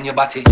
in your body.